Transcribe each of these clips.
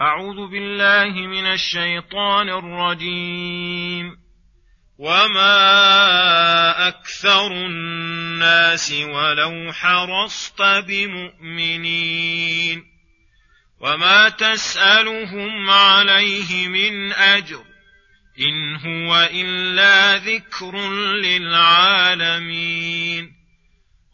أعوذ بالله من الشيطان الرجيم. وما أكثر الناس ولو حرصت بمؤمنين. وما تسألهم عليه من أجر إن هو إلا ذكر للعالمين.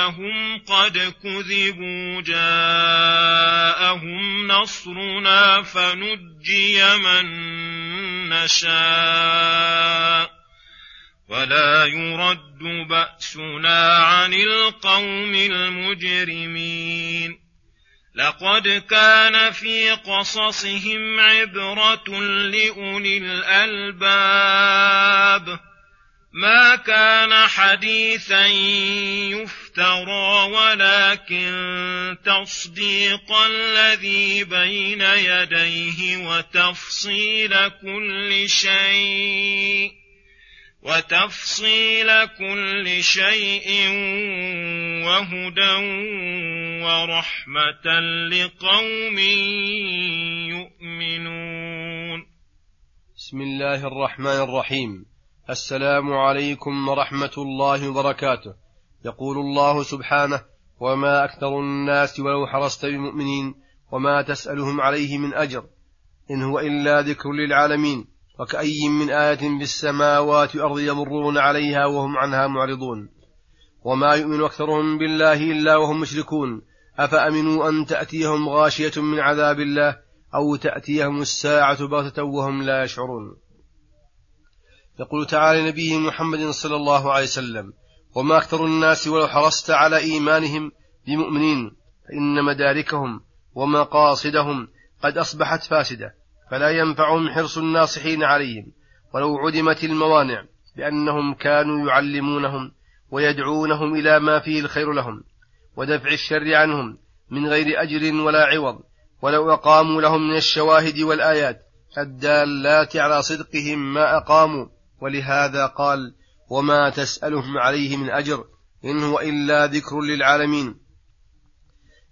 أنهم قد كذبوا جاءهم نصرنا فنجي من نشاء ولا يرد بأسنا عن القوم المجرمين لقد كان في قصصهم عبرة لأولي الألباب ما كان حديثا يفترى ولكن تصديق الذي بين يديه وتفصيل كل شيء وتفصيل كل شيء وهدى ورحمة لقوم يؤمنون. بسم الله الرحمن الرحيم. السلام عليكم ورحمة الله وبركاته. يقول الله سبحانه: وما أكثر الناس ولو حرصت بمؤمنين وما تسألهم عليه من أجر إن هو إلا ذكر للعالمين وكأي من آية في السماوات والأرض يمرون عليها وهم عنها معرضون. وما يؤمن أكثرهم بالله إلا وهم مشركون. أفأمنوا أن تأتيهم غاشية من عذاب الله أو تأتيهم الساعة بغتة وهم لا يشعرون. يقول تعالى نبيه محمد صلى الله عليه وسلم وما أكثر الناس ولو حرصت على إيمانهم بمؤمنين فإن مداركهم ومقاصدهم قد أصبحت فاسدة فلا ينفعهم حرص الناصحين عليهم ولو عدمت الموانع بأنهم كانوا يعلمونهم ويدعونهم إلى ما فيه الخير لهم ودفع الشر عنهم من غير أجر ولا عوض ولو أقاموا لهم من الشواهد والآيات الدالات على صدقهم ما أقاموا ولهذا قال وما تسألهم عليه من أجر إن هو إلا ذكر للعالمين.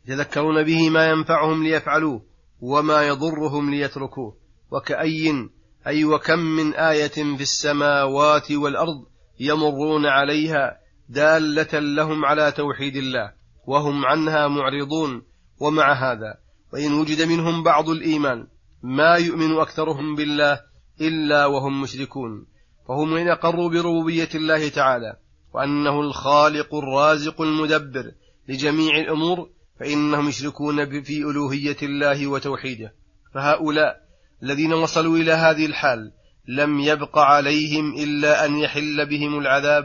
يتذكرون به ما ينفعهم ليفعلوه وما يضرهم ليتركوه. وكأي أي وكم من آية في السماوات والأرض يمرون عليها دالة لهم على توحيد الله وهم عنها معرضون ومع هذا وإن وجد منهم بعض الإيمان ما يؤمن أكثرهم بالله إلا وهم مشركون. فهم إن أقروا بربوبية الله تعالى وأنه الخالق الرازق المدبر لجميع الأمور فإنهم يشركون في ألوهية الله وتوحيده. فهؤلاء الذين وصلوا إلى هذه الحال لم يبق عليهم إلا أن يحل بهم العذاب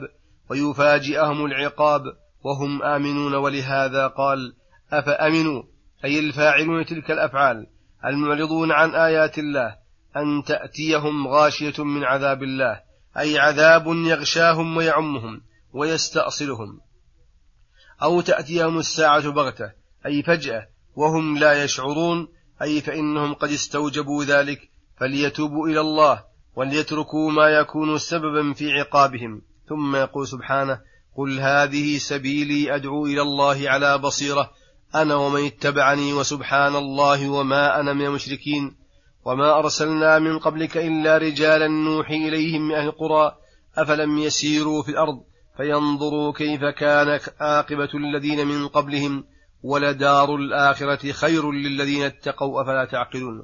ويفاجئهم العقاب وهم آمنون ولهذا قال أفأمنوا؟ أي الفاعلون تلك الأفعال المعرضون عن آيات الله أن تأتيهم غاشية من عذاب الله أي عذاب يغشاهم ويعمهم ويستأصلهم. أو تأتيهم الساعة بغتة أي فجأة وهم لا يشعرون أي فإنهم قد استوجبوا ذلك فليتوبوا إلى الله وليتركوا ما يكون سببا في عقابهم. ثم يقول سبحانه قل هذه سبيلي أدعو إلى الله على بصيرة أنا ومن اتبعني وسبحان الله وما أنا من المشركين. وما أرسلنا من قبلك إلا رجالا نوحي إليهم من أهل القرى أفلم يسيروا في الأرض فينظروا كيف كان عاقبة الذين من قبلهم ولدار الآخرة خير للذين اتقوا أفلا تعقلون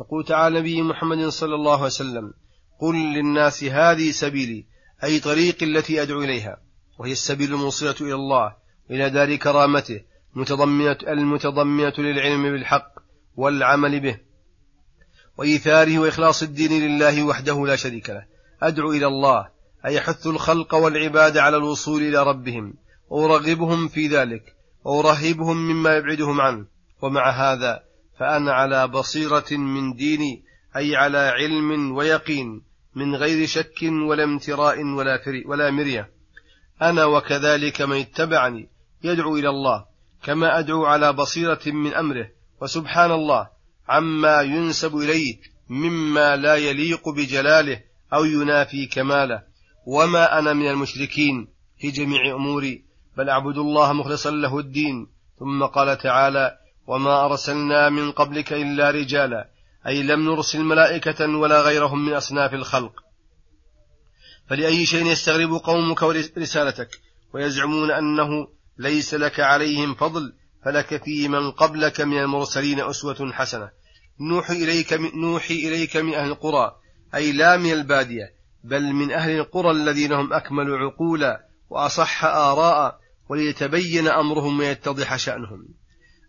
يقول تعالى نبي محمد صلى الله عليه وسلم قل للناس هذه سبيلي أي طريق التي أدعو إليها وهي السبيل الموصلة إلى الله إلى دار كرامته متضمنة المتضمنة للعلم بالحق والعمل به. وإيثاره وإخلاص الدين لله وحده لا شريك له. أدعو إلى الله أي يحث الخلق والعباد على الوصول إلى ربهم وأرغبهم في ذلك وأرهبهم مما يبعدهم عنه. ومع هذا فأنا على بصيرة من ديني أي على علم ويقين من غير شك ولا امتراء ولا, ولا مرية. أنا وكذلك من اتبعني يدعو إلى الله كما أدعو على بصيرة من أمره. وسبحان الله عما ينسب إليه مما لا يليق بجلاله أو ينافي كماله. وما أنا من المشركين في جميع أموري بل أعبد الله مخلصا له الدين. ثم قال تعالى وما أرسلنا من قبلك إلا رجالا. أي لم نرسل ملائكة ولا غيرهم من أصناف الخلق. فلأي شيء يستغرب قومك ورسالتك ويزعمون أنه ليس لك عليهم فضل فلك في من قبلك من المرسلين أسوة حسنة. نوحي إليك من, نوحي إليك من أهل القرى أي لا من البادية بل من أهل القرى الذين هم أكمل عقولا وأصح آراء وليتبين أمرهم ويتضح شأنهم.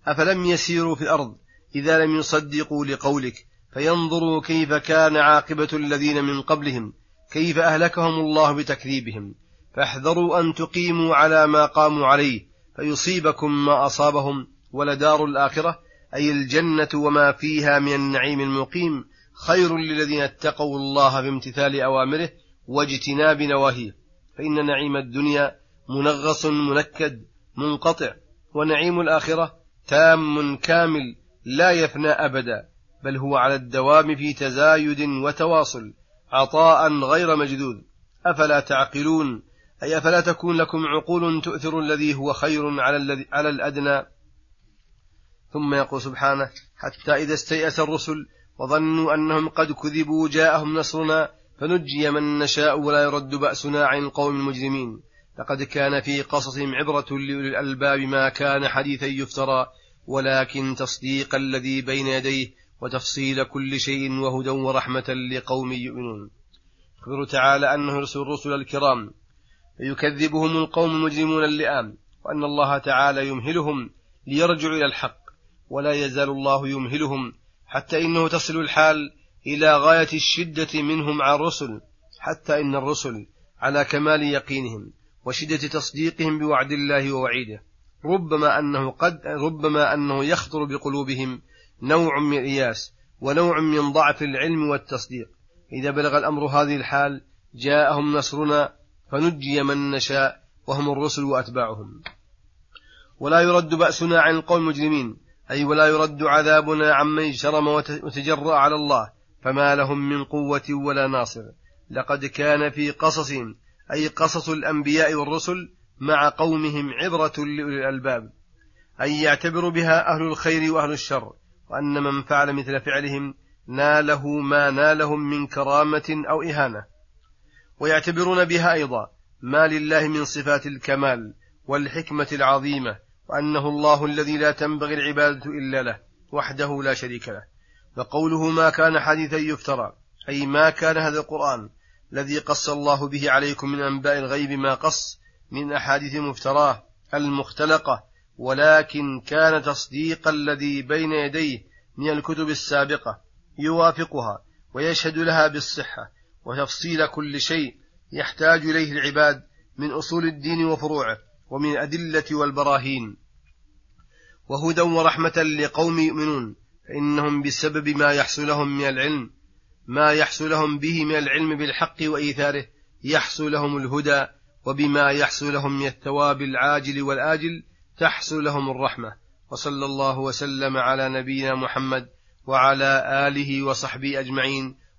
أفلم يسيروا في الأرض إذا لم يصدقوا لقولك فينظروا كيف كان عاقبة الذين من قبلهم كيف أهلكهم الله بتكذيبهم. فاحذروا أن تقيموا على ما قاموا عليه فيصيبكم ما أصابهم ولدار الآخرة أي الجنة وما فيها من النعيم المقيم خير للذين اتقوا الله بامتثال أوامره واجتناب نواهيه. فإن نعيم الدنيا منغص منكد منقطع ونعيم الآخرة تام كامل لا يفنى أبدا بل هو على الدوام في تزايد وتواصل عطاء غير مجدود أفلا تعقلون؟ أي أفلا تكون لكم عقول تؤثر الذي هو خير على, الذي على الأدنى؟ ثم يقول سبحانه حتى إذا استيأس الرسل وظنوا أنهم قد كذبوا جاءهم نصرنا فنجي من نشاء ولا يرد بأسنا عن القوم المجرمين لقد كان في قصصهم عبرة لأولي الألباب ما كان حديثا يفترى ولكن تصديق الذي بين يديه وتفصيل كل شيء وهدى ورحمة لقوم يؤمنون. يخبر تعالى أنه يرسل الرسل الكرام فيكذبهم القوم المجرمون اللئام وأن الله تعالى يمهلهم ليرجعوا إلى الحق ولا يزال الله يمهلهم حتى إنه تصل الحال إلى غاية الشدة منهم على الرسل حتى إن الرسل على كمال يقينهم وشدة تصديقهم بوعد الله ووعيده. ربما أنه قد ربما أنه يخطر بقلوبهم نوع من الإياس ونوع من ضعف العلم والتصديق. إذا بلغ الأمر هذه الحال جاءهم نصرنا فنجي من نشاء وهم الرسل وأتباعهم. ولا يرد بأسنا عن القوم المجرمين أي ولا يرد عذابنا عمن جرم وتجرأ على الله فما لهم من قوة ولا ناصر. لقد كان في قصصهم أي قصص الأنبياء والرسل مع قومهم عبرة لأولي الألباب أي يعتبر بها أهل الخير وأهل الشر وأن من فعل مثل فعلهم ناله ما نالهم من كرامة أو إهانة. ويعتبرون بها أيضا ما لله من صفات الكمال والحكمة العظيمة وأنه الله الذي لا تنبغي العبادة إلا له وحده لا شريك له. وقوله ما كان حديثا يفترى أي ما كان هذا القرآن الذي قص الله به عليكم من أنباء الغيب ما قص من أحاديث مفتراه المختلقة ولكن كان تصديق الذي بين يديه من الكتب السابقة يوافقها ويشهد لها بالصحة. وتفصيل كل شيء يحتاج إليه العباد من أصول الدين وفروعه ومن الأدلة والبراهين. وهدى ورحمة لقوم يؤمنون فإنهم بسبب ما يحصل لهم من العلم ما يحصل لهم به من العلم بالحق وإيثاره يحصل لهم الهدى وبما يحصل لهم من الثواب العاجل والآجل تحصل لهم الرحمة. وصلى الله وسلم على نبينا محمد وعلى آله وصحبه أجمعين.